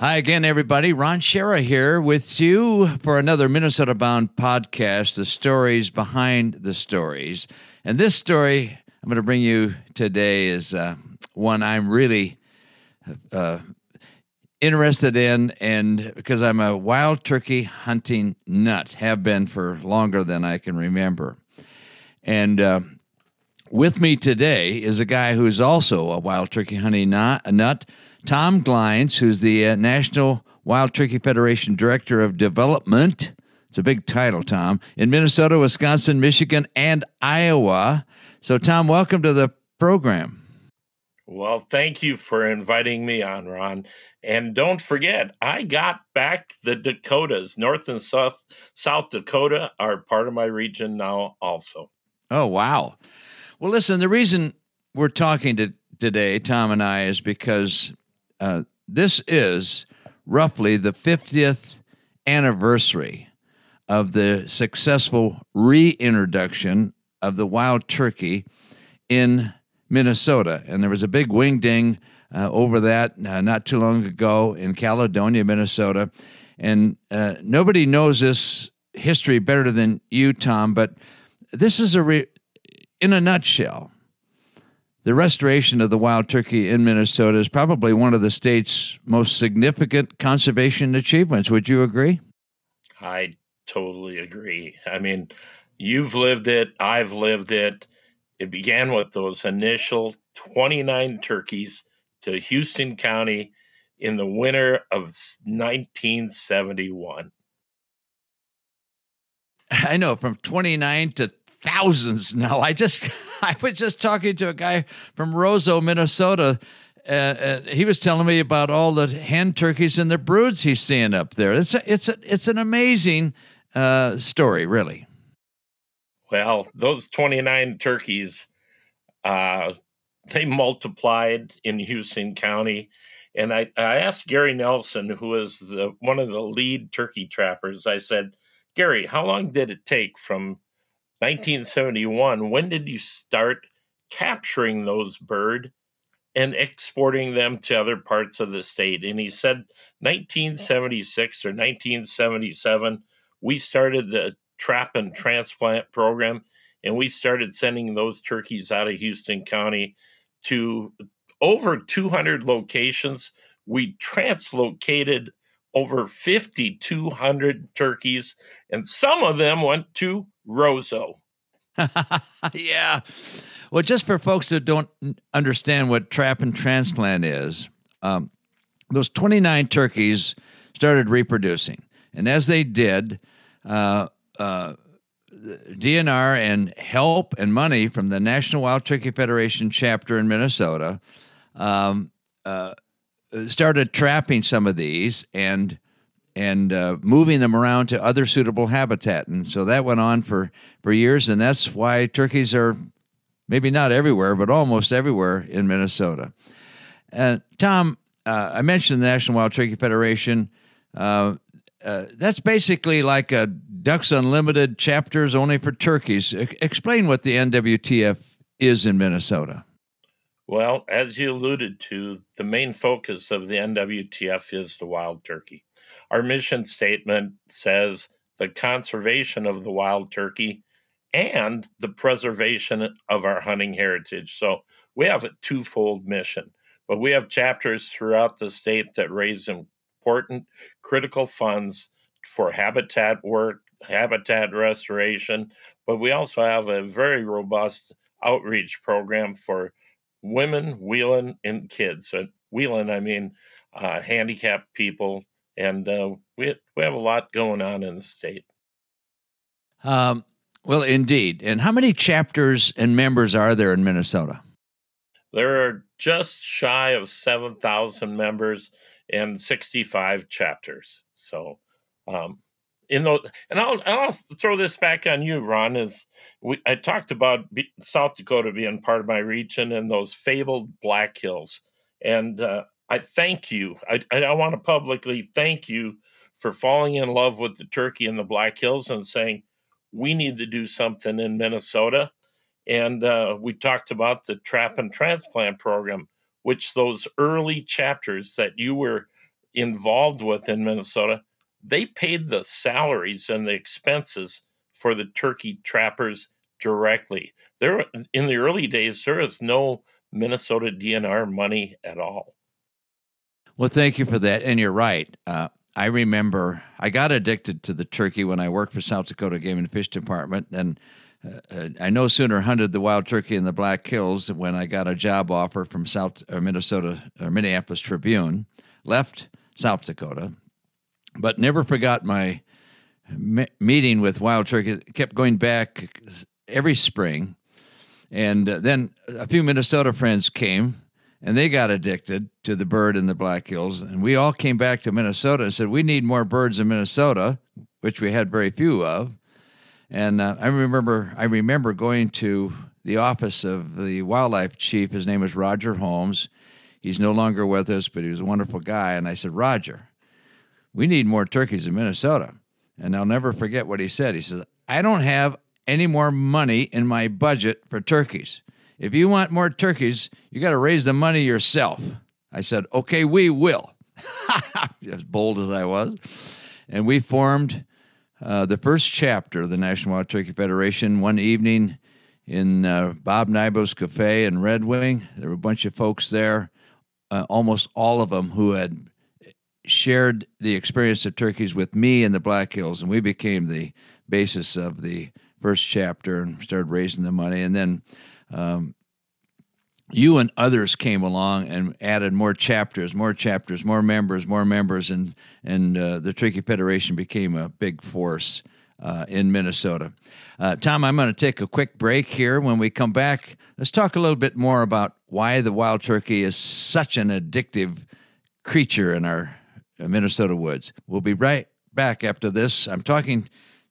Hi again, everybody. Ron Schara here with you for another Minnesota Bound podcast, The Stories Behind the Stories. And this story I'm going to bring you today is uh, one I'm really uh, interested in, and because I'm a wild turkey hunting nut, have been for longer than I can remember. And uh, with me today is a guy who's also a wild turkey hunting nut Tom Glines, who's the uh, National Wild Turkey Federation Director of Development. It's a big title, Tom, in Minnesota, Wisconsin, Michigan, and Iowa. So, Tom, welcome to the program. Well, thank you for inviting me on, Ron. And don't forget, I got back the Dakotas. North and South South Dakota are part of my region now, also. Oh, wow. Well, listen, the reason we're talking to, today, Tom and I, is because uh, this is roughly the 50th anniversary of the successful reintroduction of the wild turkey in Minnesota. And there was a big wing ding uh, over that uh, not too long ago in Caledonia, Minnesota. And uh, nobody knows this history better than you, Tom, but this is a, re- in a nutshell, the restoration of the wild turkey in Minnesota is probably one of the state's most significant conservation achievements. Would you agree? I totally agree. I mean, you've lived it, I've lived it. It began with those initial 29 turkeys to Houston County in the winter of 1971. I know from 29 to thousands now. I just I was just talking to a guy from Roseau, Minnesota. Uh, uh, he was telling me about all the hen turkeys and the broods he's seeing up there. It's a, it's a, it's an amazing uh, story, really. Well, those 29 turkeys, uh, they multiplied in Houston County. And I, I asked Gary Nelson, who is the, one of the lead turkey trappers, I said, Gary, how long did it take from 1971, when did you start capturing those bird and exporting them to other parts of the state? And he said 1976 or 1977, we started the trap and transplant program and we started sending those turkeys out of Houston County to over 200 locations. We translocated over 5,200 turkeys, and some of them went to Roseau. yeah. Well, just for folks that don't understand what trap and transplant is, um, those 29 turkeys started reproducing. And as they did, uh, uh, DNR and help and money from the National Wild Turkey Federation chapter in Minnesota um, uh, started trapping some of these and and uh, moving them around to other suitable habitat. And so that went on for, for years. And that's why turkeys are maybe not everywhere, but almost everywhere in Minnesota. And Tom, uh, I mentioned the National Wild Turkey Federation. Uh, uh that's basically like a Ducks Unlimited chapters only for turkeys. I- explain what the NWTF is in Minnesota. Well, as you alluded to, the main focus of the NWTF is the wild turkey. Our mission statement says the conservation of the wild turkey and the preservation of our hunting heritage. So we have a twofold mission, but we have chapters throughout the state that raise important critical funds for habitat work, habitat restoration, but we also have a very robust outreach program for women, wheeling, and kids. So wheeling, I mean uh, handicapped people, and uh, we we have a lot going on in the state. Um, well, indeed. And how many chapters and members are there in Minnesota? There are just shy of seven thousand members and sixty-five chapters. So, um, in those, and I'll, I'll throw this back on you, Ron. Is we, I talked about South Dakota being part of my region and those fabled Black Hills, and uh, I thank you. I, I want to publicly thank you for falling in love with the turkey in the Black Hills and saying, we need to do something in Minnesota. And uh, we talked about the trap and transplant program, which those early chapters that you were involved with in Minnesota, they paid the salaries and the expenses for the turkey trappers directly. There, in the early days, there was no Minnesota DNR money at all. Well, thank you for that. And you're right. Uh, I remember I got addicted to the turkey when I worked for South Dakota Game and Fish Department, and uh, I no sooner hunted the wild turkey in the Black Hills when I got a job offer from South or Minnesota or Minneapolis Tribune. Left South Dakota, but never forgot my me- meeting with wild turkey. Kept going back every spring, and uh, then a few Minnesota friends came and they got addicted to the bird in the Black Hills. And we all came back to Minnesota and said, We need more birds in Minnesota, which we had very few of. And uh, I remember, I remember going to the office of the wildlife chief. His name was Roger Holmes. He's no longer with us, but he was a wonderful guy. And I said, Roger, we need more turkeys in Minnesota. And I'll never forget what he said. He says, I don't have any more money in my budget for turkeys. If you want more turkeys, you got to raise the money yourself. I said, okay, we will. as bold as I was. And we formed uh, the first chapter of the National Wild Turkey Federation one evening in uh, Bob Nybo's Cafe in Red Wing. There were a bunch of folks there, uh, almost all of them who had shared the experience of turkeys with me in the Black Hills, and we became the basis of the first chapter and started raising the money. And then um, you and others came along and added more chapters, more chapters, more members, more members, and and uh, the Turkey Federation became a big force uh, in Minnesota. Uh, Tom, I'm going to take a quick break here. When we come back, let's talk a little bit more about why the wild turkey is such an addictive creature in our uh, Minnesota woods. We'll be right back after this. I'm talking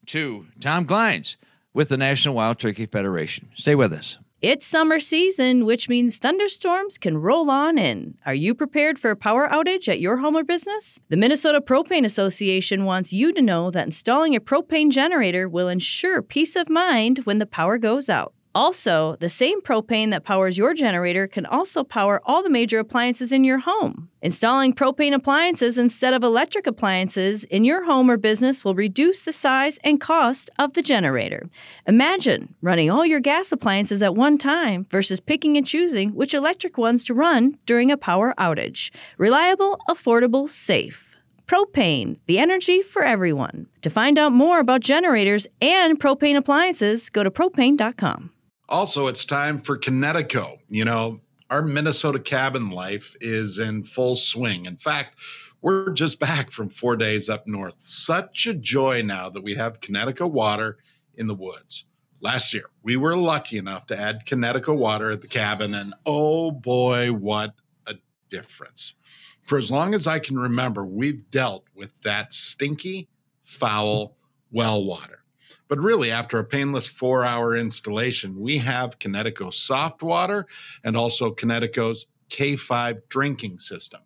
to Tom Glines with the National Wild Turkey Federation. Stay with us. It's summer season, which means thunderstorms can roll on in. Are you prepared for a power outage at your home or business? The Minnesota Propane Association wants you to know that installing a propane generator will ensure peace of mind when the power goes out. Also, the same propane that powers your generator can also power all the major appliances in your home. Installing propane appliances instead of electric appliances in your home or business will reduce the size and cost of the generator. Imagine running all your gas appliances at one time versus picking and choosing which electric ones to run during a power outage. Reliable, affordable, safe. Propane, the energy for everyone. To find out more about generators and propane appliances, go to propane.com. Also, it's time for Kinetico. You know, our Minnesota cabin life is in full swing. In fact, we're just back from four days up north. Such a joy now that we have Kinetico water in the woods. Last year, we were lucky enough to add Kinetico water at the cabin, and oh boy, what a difference. For as long as I can remember, we've dealt with that stinky, foul well water. But really, after a painless four hour installation, we have Kinetico soft water and also Kinetico's K5 drinking system.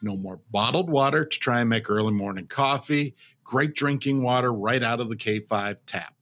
No more bottled water to try and make early morning coffee. Great drinking water right out of the K5 tap.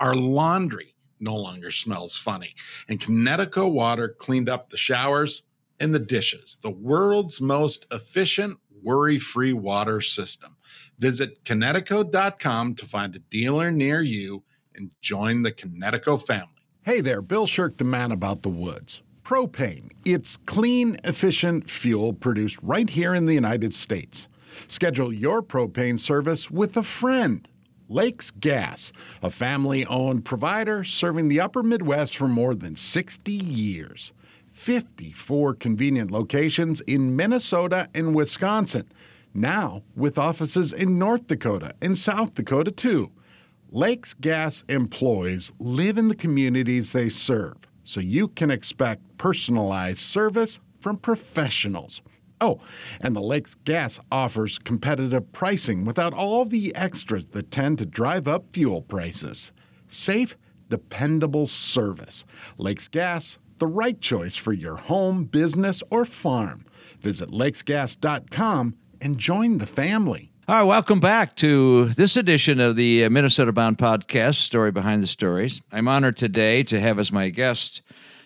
Our laundry no longer smells funny, and Kinetico water cleaned up the showers and the dishes. The world's most efficient, worry free water system. Visit Kinetico.com to find a dealer near you and join the Kinetico family. Hey there, Bill Shirk, the man about the woods. Propane, it's clean, efficient fuel produced right here in the United States. Schedule your propane service with a friend. Lakes Gas, a family owned provider serving the upper Midwest for more than 60 years. 54 convenient locations in Minnesota and Wisconsin now with offices in North Dakota and South Dakota too. Lakes Gas employees live in the communities they serve, so you can expect personalized service from professionals. Oh, and the Lakes Gas offers competitive pricing without all the extras that tend to drive up fuel prices. Safe, dependable service. Lakes Gas, the right choice for your home, business, or farm. Visit lakesgas.com and join the family. All right, welcome back to this edition of the uh, Minnesota Bound podcast, Story Behind the Stories. I'm honored today to have as my guest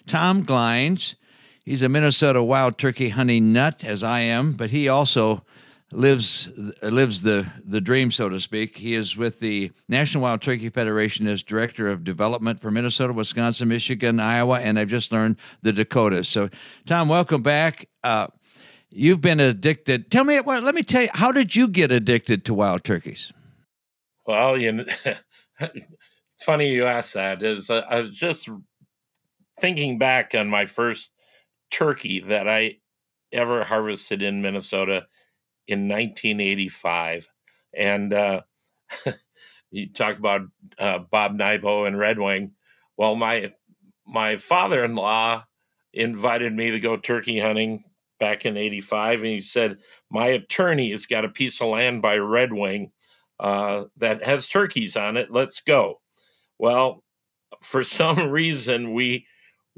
Tom Glines. He's a Minnesota wild turkey hunting nut, as I am, but he also lives lives the the dream, so to speak. He is with the National Wild Turkey Federation as director of development for Minnesota, Wisconsin, Michigan, Iowa, and I've just learned the Dakotas. So, Tom, welcome back. Uh, you've been addicted. Tell me, well, let me tell you, how did you get addicted to wild turkeys? Well, you know, it's funny you ask that. Is uh, I was just thinking back on my first turkey that I ever harvested in Minnesota in 1985, and uh, you talk about uh, Bob Nybo and Red Wing. Well, my my father-in-law invited me to go turkey hunting back in 85 and he said my attorney has got a piece of land by red wing uh, that has turkeys on it let's go well for some reason we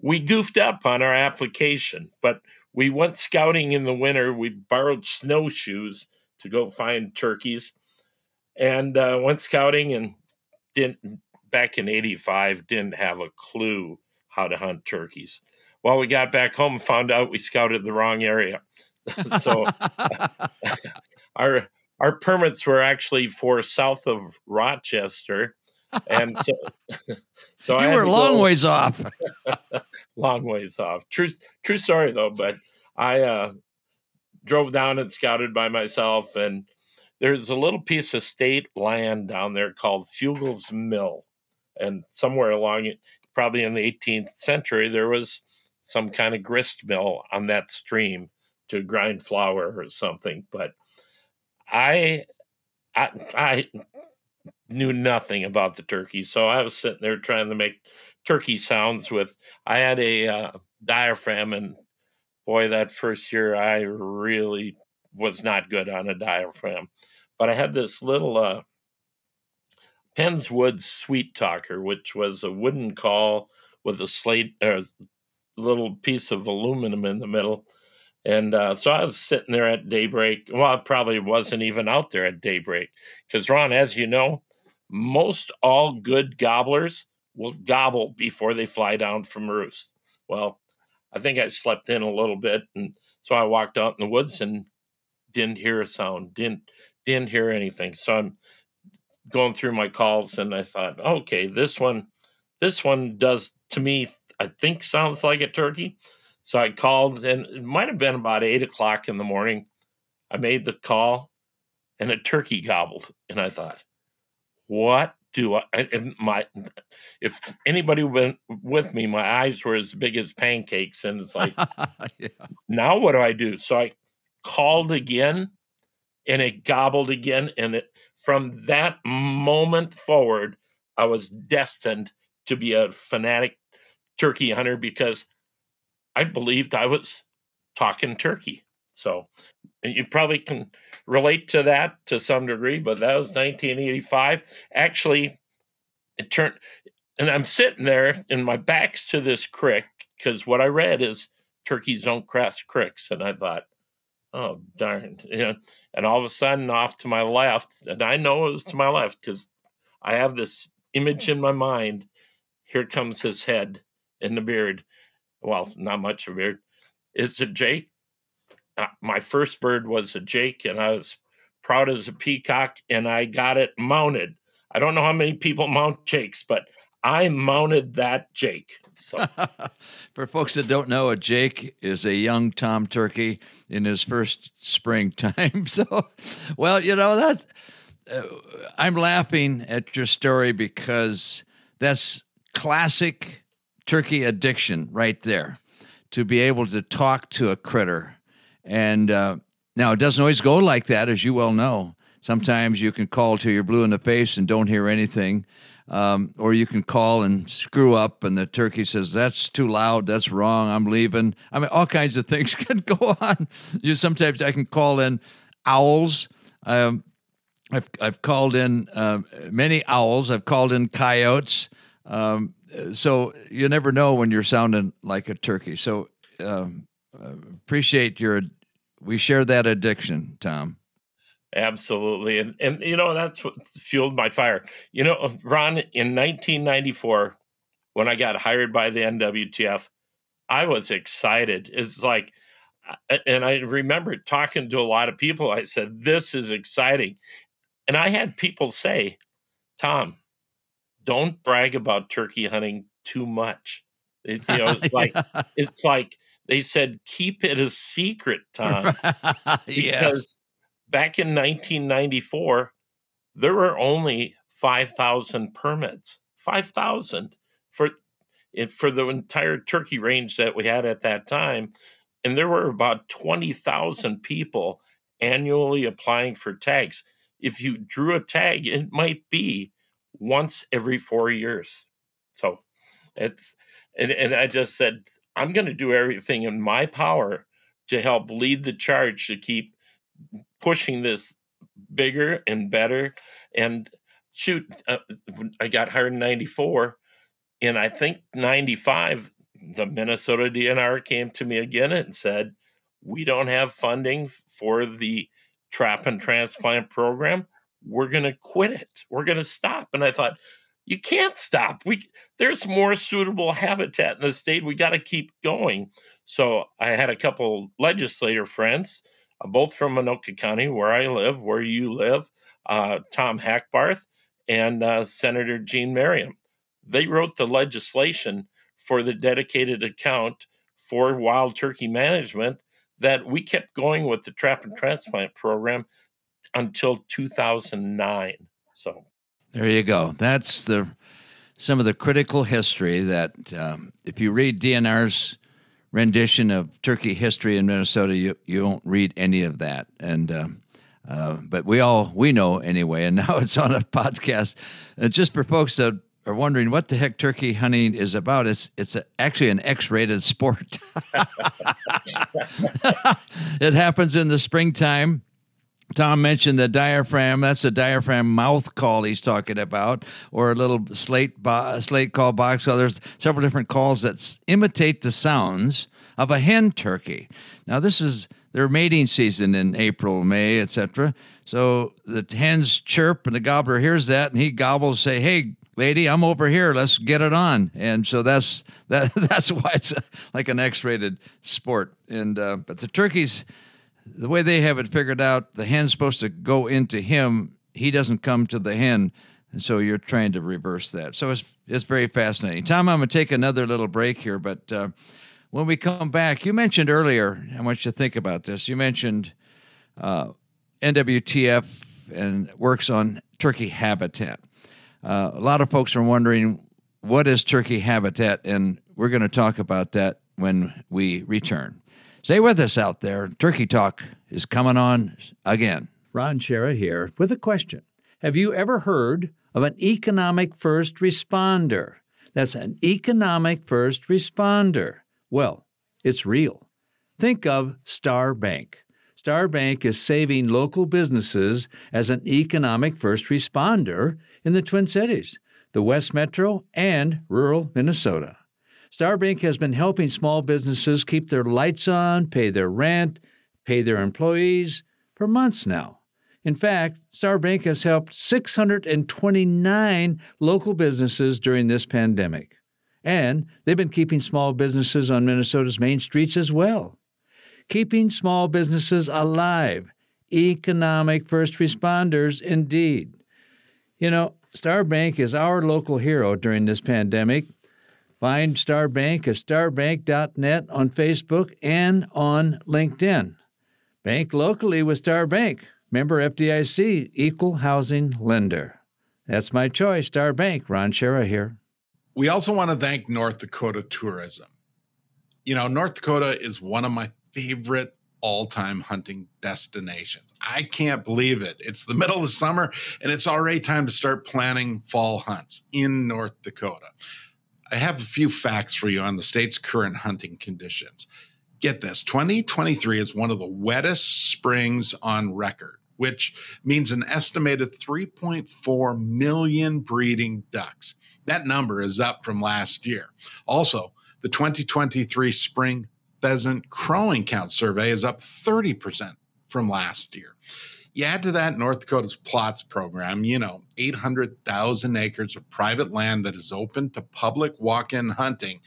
we goofed up on our application but we went scouting in the winter we borrowed snowshoes to go find turkeys and uh, went scouting and didn't back in 85 didn't have a clue how to hunt turkeys well, we got back home and found out we scouted the wrong area. so our our permits were actually for south of Rochester, and so so you I were a long go, ways off. long ways off. True true story though, but I uh, drove down and scouted by myself, and there's a little piece of state land down there called Fugel's Mill, and somewhere along it, probably in the 18th century, there was some kind of grist mill on that stream to grind flour or something. But I, I, I knew nothing about the turkey, so I was sitting there trying to make turkey sounds with. I had a uh, diaphragm, and boy, that first year I really was not good on a diaphragm. But I had this little uh, Penn's Woods Sweet Talker, which was a wooden call with a slate, uh, little piece of aluminum in the middle. And uh, so I was sitting there at daybreak. Well, I probably wasn't even out there at daybreak because, Ron, as you know, most all good gobblers will gobble before they fly down from roost. Well, I think I slept in a little bit, and so I walked out in the woods and didn't hear a sound, didn't didn't hear anything. So I'm going through my calls, and I thought, okay, this one, this one does to me I think sounds like a turkey. So I called, and it might have been about eight o'clock in the morning. I made the call, and a turkey gobbled, and I thought, "What do I?" And my, if anybody went with me, my eyes were as big as pancakes, and it's like, yeah. now what do I do? So I called again, and it gobbled again, and it from that moment forward, I was destined to be a fanatic turkey hunter because I believed I was talking turkey. So you probably can relate to that to some degree, but that was 1985. Actually, it turned, and I'm sitting there and my back's to this creek because what I read is turkeys don't cross creeks. And I thought, oh, darn. You know, and all of a sudden, off to my left, and I know it was to my left because I have this image in my mind. Here comes his head in the beard. Well, not much of a beard. It's a Jake. Uh, my first bird was a Jake, and I was proud as a peacock, and I got it mounted. I don't know how many people mount Jakes, but I mounted that Jake. So. For folks that don't know, a Jake is a young Tom turkey in his first springtime. so, well, you know that uh, I'm laughing at your story because that's classic turkey addiction right there to be able to talk to a critter. And uh, now it doesn't always go like that, as you well know. Sometimes you can call till you're blue in the face and don't hear anything. Um, or you can call and screw up, and the turkey says, That's too loud. That's wrong. I'm leaving. I mean, all kinds of things can go on. You Sometimes I can call in owls. Um, I've, I've called in uh, many owls. I've called in coyotes. Um, so you never know when you're sounding like a turkey. So um, appreciate your. We share that addiction, Tom. Absolutely. And, and, you know, that's what fueled my fire. You know, Ron, in 1994, when I got hired by the NWTF, I was excited. It's like, uh, and I remember talking to a lot of people. I said, This is exciting. And I had people say, Tom, don't brag about turkey hunting too much. It, you know, it's like, it's like, they said, keep it a secret, Tom. because yes. back in 1994, there were only 5,000 permits. 5,000 for eh, for the entire turkey range that we had at that time and there were about 20,000 people annually applying for tags. If you drew a tag, it might be once every 4 years. So it's and, and I just said I'm going to do everything in my power to help lead the charge to keep pushing this bigger and better and shoot uh, I got hired in 94 and I think 95, the Minnesota DNR came to me again and said, We don't have funding for the trap and transplant program. We're going to quit it. We're going to stop. And I thought, you can't stop. We there's more suitable habitat in the state. We got to keep going. So I had a couple legislator friends, uh, both from Anoka County, where I live, where you live, uh, Tom Hackbarth and uh, Senator Gene Merriam they wrote the legislation for the dedicated account for wild turkey management that we kept going with the trap and transplant program until 2009 so there you go that's the some of the critical history that um, if you read dnr's rendition of turkey history in minnesota you, you won't read any of that and um, uh, but we all we know anyway and now it's on a podcast uh, just for folks that are wondering what the heck turkey hunting is about, it's it's a, actually an X-rated sport. it happens in the springtime. Tom mentioned the diaphragm. That's a diaphragm mouth call he's talking about, or a little slate bo- slate call box. So there's several different calls that imitate the sounds of a hen turkey. Now this is their mating season in April, May, etc. So the hens chirp, and the gobbler hears that, and he gobbles, say, "Hey, lady, I'm over here. Let's get it on. And so that's that. That's why it's like an X-rated sport. And uh, but the turkeys, the way they have it figured out, the hen's supposed to go into him. He doesn't come to the hen. And so you're trying to reverse that. So it's it's very fascinating. Tom, I'm going to take another little break here, but uh, when we come back, you mentioned earlier. I want you to think about this. You mentioned uh, NWTF and works on turkey habitat. Uh, a lot of folks are wondering what is turkey habitat, and we're going to talk about that when we return. Stay with us out there. Turkey Talk is coming on again. Ron Schara here with a question. Have you ever heard of an economic first responder? That's an economic first responder. Well, it's real. Think of Star Bank. Star Bank is saving local businesses as an economic first responder in the Twin Cities, the West Metro, and rural Minnesota. Star Bank has been helping small businesses keep their lights on, pay their rent, pay their employees for months now. In fact, Star Bank has helped 629 local businesses during this pandemic. And they've been keeping small businesses on Minnesota's main streets as well. Keeping small businesses alive. Economic first responders, indeed. You know, Star Bank is our local hero during this pandemic. Find Star Bank at starbank.net on Facebook and on LinkedIn. Bank locally with Star Bank. Member FDIC, equal housing lender. That's my choice, Star Bank. Ron Schara here. We also want to thank North Dakota Tourism. You know, North Dakota is one of my favorite all time hunting destinations. I can't believe it. It's the middle of the summer and it's already time to start planning fall hunts in North Dakota. I have a few facts for you on the state's current hunting conditions. Get this 2023 is one of the wettest springs on record, which means an estimated 3.4 million breeding ducks. That number is up from last year. Also, the 2023 spring pheasant crowing count survey is up 30% from last year. You add to that North Dakota's plots program, you know, 800,000 acres of private land that is open to public walk in hunting,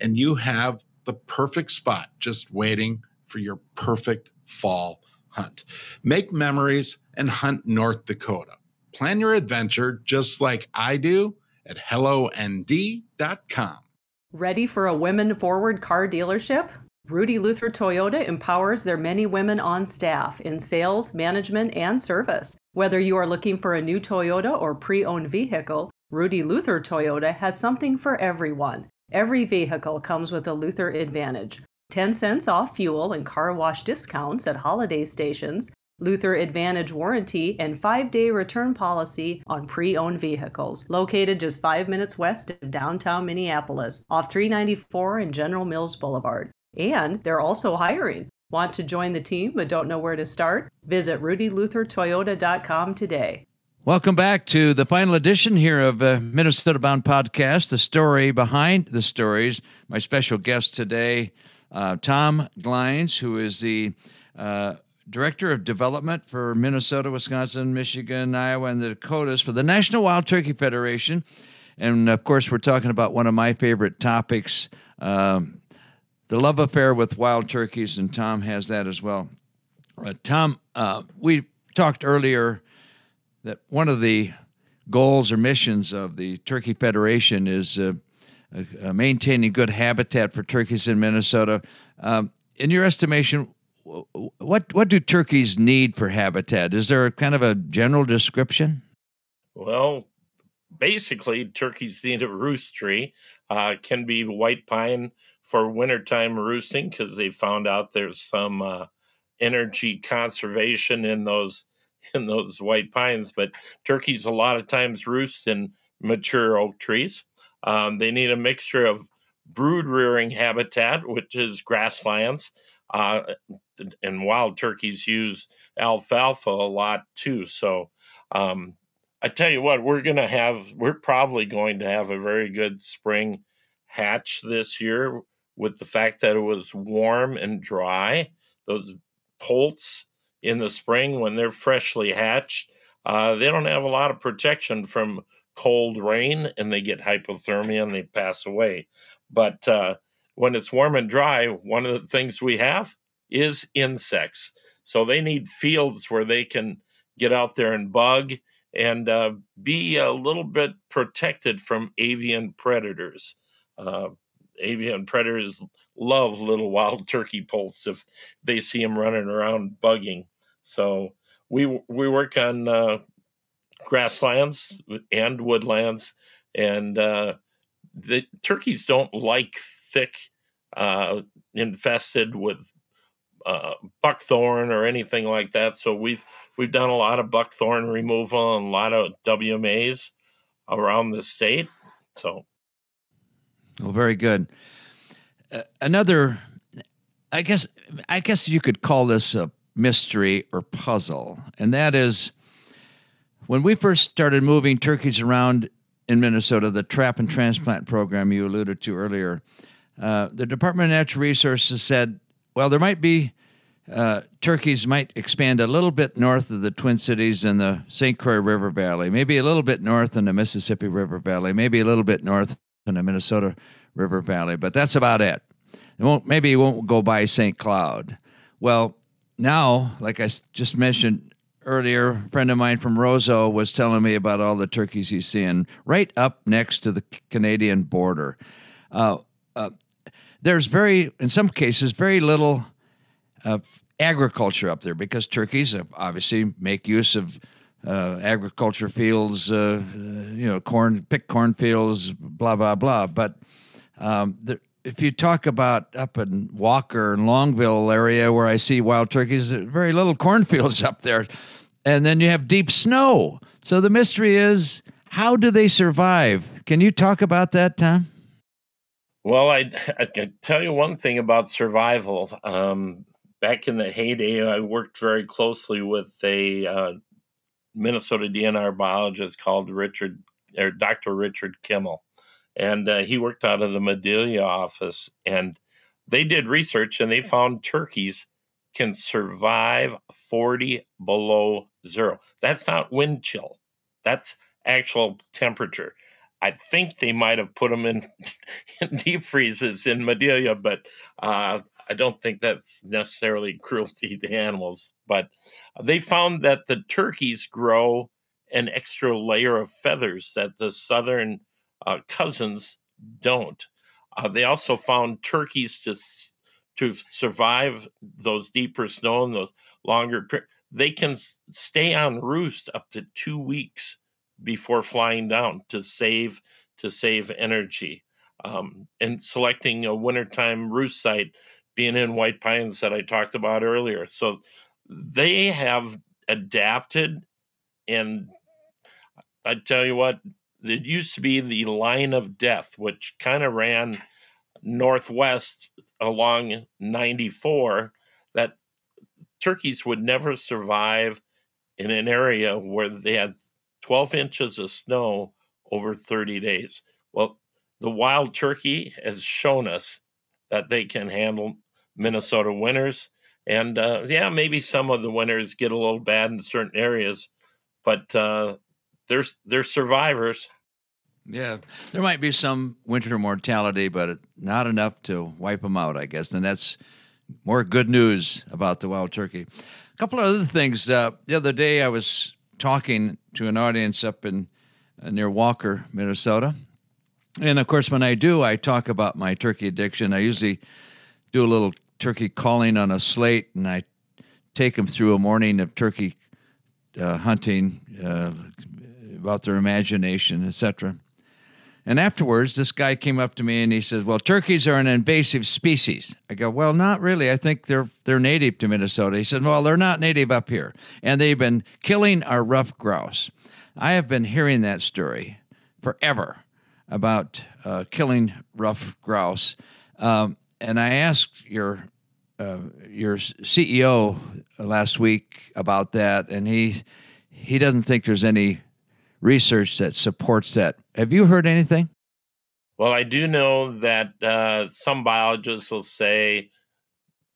and you have the perfect spot just waiting for your perfect fall hunt. Make memories and hunt North Dakota. Plan your adventure just like I do at HelloND.com. Ready for a women forward car dealership? Rudy Luther Toyota empowers their many women on staff in sales, management, and service. Whether you are looking for a new Toyota or pre owned vehicle, Rudy Luther Toyota has something for everyone. Every vehicle comes with a Luther Advantage 10 cents off fuel and car wash discounts at holiday stations, Luther Advantage warranty, and five day return policy on pre owned vehicles. Located just five minutes west of downtown Minneapolis, off 394 and General Mills Boulevard. And they're also hiring. Want to join the team but don't know where to start? Visit rudyluthertoyota.com today. Welcome back to the final edition here of uh, Minnesota Bound Podcast, the story behind the stories. My special guest today, uh, Tom Glines, who is the uh, Director of Development for Minnesota, Wisconsin, Michigan, Iowa, and the Dakotas for the National Wild Turkey Federation. And of course, we're talking about one of my favorite topics. Um, the love affair with wild turkeys, and Tom has that as well. Uh, Tom, uh, we talked earlier that one of the goals or missions of the Turkey Federation is uh, uh maintaining good habitat for turkeys in Minnesota. Um, in your estimation, what what do turkeys need for habitat? Is there kind of a general description? Well, basically, turkeys need a roost tree. Uh, can be white pine for wintertime roosting because they found out there's some uh, energy conservation in those in those white pines. But turkeys a lot of times roost in mature oak trees. Um, they need a mixture of brood rearing habitat, which is grasslands, uh, and wild turkeys use alfalfa a lot too. So um, I tell you what, we're going to have, we're probably going to have a very good spring hatch this year with the fact that it was warm and dry. Those poults in the spring, when they're freshly hatched, uh, they don't have a lot of protection from cold rain and they get hypothermia and they pass away. But uh, when it's warm and dry, one of the things we have is insects. So they need fields where they can get out there and bug and uh, be a little bit protected from avian predators. Uh, avian predators love little wild turkey poults if they see them running around bugging. So we we work on uh, grasslands and woodlands, and uh, the turkeys don't like thick, uh, infested with uh, buckthorn or anything like that. So we've we've done a lot of buckthorn removal and a lot of WMAs around the state. So well, very good. Uh, another, I guess, I guess you could call this a mystery or puzzle, and that is when we first started moving turkeys around in Minnesota, the trap and transplant program you alluded to earlier. Uh, the Department of Natural Resources said, well, there might be uh, turkeys might expand a little bit north of the Twin Cities and the St. Croix River Valley, maybe a little bit north in the Mississippi River Valley, maybe a little bit north in the Minnesota River Valley, but that's about it. It won't maybe it won't go by St. Cloud. Well, now, like I just mentioned earlier, a friend of mine from Roseau was telling me about all the turkeys he's seeing right up next to the Canadian border. Uh, uh, there's very, in some cases, very little uh, agriculture up there because turkeys obviously make use of uh, agriculture fields, uh, you know, corn, pick cornfields, blah blah blah. But um, the, if you talk about up in Walker and Longville area where I see wild turkeys, very little cornfields up there, and then you have deep snow. So the mystery is, how do they survive? Can you talk about that, Tom? Well, I, I can tell you one thing about survival. Um, back in the heyday, I worked very closely with a uh, Minnesota DNR biologist called Richard or Dr. Richard Kimmel, and uh, he worked out of the Madelia office. And they did research, and they found turkeys can survive 40 below zero. That's not wind chill. That's actual temperature. I think they might have put them in, in deep freezes in Madelia, but uh, I don't think that's necessarily cruelty to animals. But they found that the turkeys grow an extra layer of feathers that the southern uh, cousins don't. Uh, they also found turkeys to to survive those deeper snow and those longer. They can stay on roost up to two weeks before flying down to save to save energy. Um, and selecting a wintertime roost site being in White Pines that I talked about earlier. So they have adapted and I tell you what, it used to be the line of death, which kind of ran northwest along 94, that turkeys would never survive in an area where they had 12 inches of snow over 30 days. Well, the wild turkey has shown us that they can handle Minnesota winners. And uh, yeah, maybe some of the winners get a little bad in certain areas, but uh, they're, they're survivors. Yeah, there might be some winter mortality, but not enough to wipe them out, I guess. And that's more good news about the wild turkey. A couple of other things. Uh, the other day, I was talking to an audience up in uh, near Walker, Minnesota, and of course, when I do, I talk about my turkey addiction. I usually do a little turkey calling on a slate, and I take them through a morning of turkey uh, hunting, uh, about their imagination, etc. And afterwards, this guy came up to me and he says, "Well, turkeys are an invasive species." I go, "Well, not really. I think they're they're native to Minnesota." He said, "Well, they're not native up here, and they've been killing our ruffed grouse." I have been hearing that story forever about uh, killing ruffed grouse, um, and I asked your uh, your CEO last week about that, and he he doesn't think there's any research that supports that. Have you heard anything? Well, I do know that uh, some biologists will say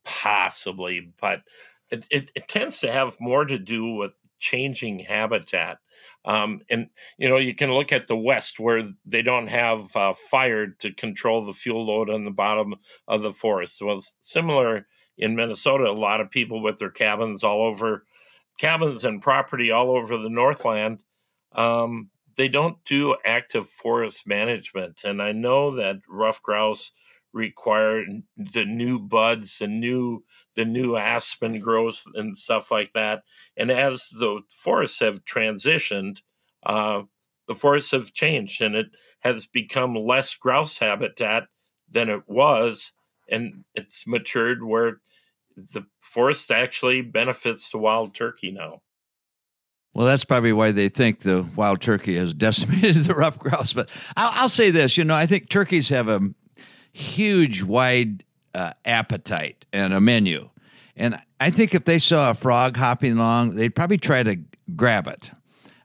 possibly, but it, it, it, tends to have more to do with changing habitat. Um, and you know, you can look at the West where they don't have uh, fire to control the fuel load on the bottom of the forest. Well, similar in Minnesota, a lot of people with their cabins all over, cabins and property all over the Northland um, they don't do active forest management. And I know that ruffed grouse require the new buds and new the new aspen growth and stuff like that. And as the forests have transitioned, uh, the forests have changed and it has become less grouse habitat than it was. And it's matured where the forest actually benefits the wild turkey now. Well, that's probably why they think the wild turkey has decimated the ruffed grouse. But I'll, I'll say this: you know, I think turkeys have a huge, wide uh, appetite and a menu, and I think if they saw a frog hopping along, they'd probably try to grab it.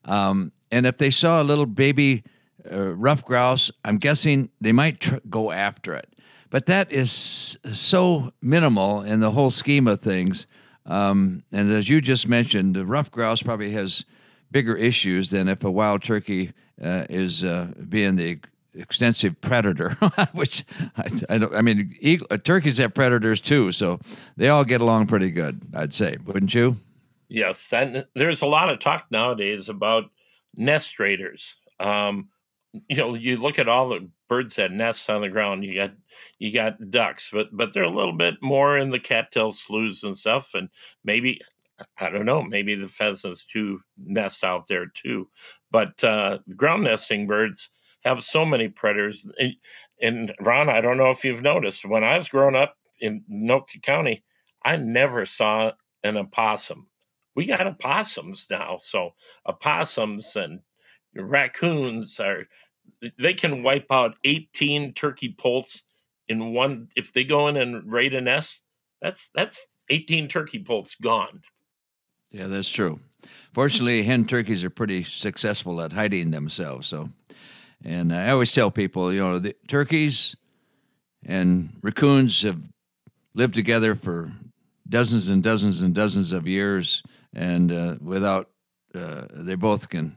Um, and if they saw a little baby uh, ruffed grouse, I'm guessing they might tr- go after it. But that is so minimal in the whole scheme of things um, and as you just mentioned, the ruffed grouse probably has bigger issues than if a wild turkey uh, is uh, being the extensive predator, which I, I, don't. I mean, eagle, uh, turkeys have predators too, so they all get along pretty good. I'd say, wouldn't you? Yes, and there's a lot of talk nowadays about nest raiders. Um, you know, you look at all the birds that nest on the ground. You got you got ducks, but but they're a little bit more in the cattail sloughs and stuff, and maybe I don't know, maybe the pheasants too nest out there too. But uh, ground nesting birds have so many predators. And, and Ron, I don't know if you've noticed when I was growing up in Anoka County, I never saw an opossum. We got opossums now, so opossums and raccoons are they can wipe out 18 turkey poults in one if they go in and raid a nest that's that's 18 turkey poults gone. Yeah that's true. Fortunately hen turkeys are pretty successful at hiding themselves so and i always tell people you know the turkeys and raccoons have lived together for dozens and dozens and dozens of years, and uh, without uh, they both can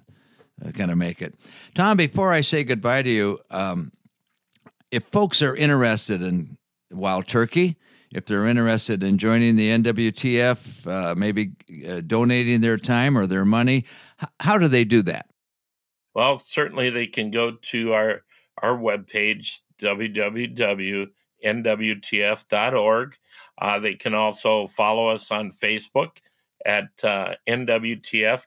uh, kind of make it. Tom, before I say goodbye to you, um, if folks are interested in wild turkey, if they're interested in joining the NWTF, uh, maybe uh, donating their time or their money, h- how do they do that? Well, certainly they can go to our our webpage www.nwtf.org. Uh, they can also follow us on Facebook at uh, NWTF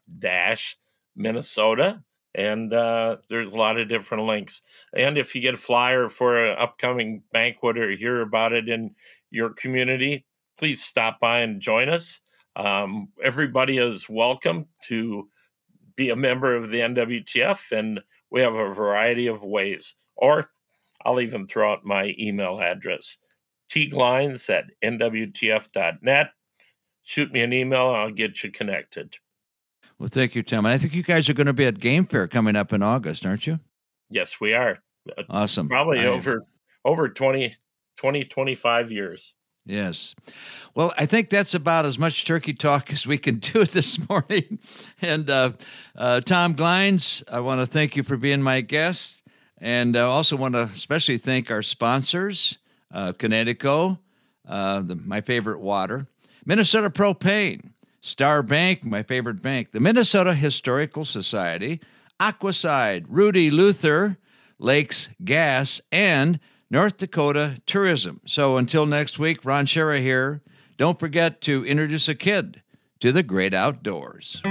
Minnesota. And uh, there's a lot of different links. And if you get a flyer for an upcoming banquet or hear about it in your community, please stop by and join us. Um, everybody is welcome to be a member of the NWTF, and we have a variety of ways. Or I'll even throw out my email address, tglines at nwtf.net. Shoot me an email, I'll get you connected. Well, thank you, Tom. And I think you guys are going to be at Game Fair coming up in August, aren't you? Yes, we are. Awesome. Probably I- over over 20, 20, 25 years. Yes. Well, I think that's about as much turkey talk as we can do this morning. And uh, uh, Tom Glines, I want to thank you for being my guest. And I also want to especially thank our sponsors, uh, Kinetico, uh, the, my favorite water, Minnesota Propane, Star Bank, my favorite bank, the Minnesota Historical Society, Aquaside, Rudy Luther, Lakes Gas, and North Dakota Tourism. So until next week, Ron Schara here. Don't forget to introduce a kid to the great outdoors.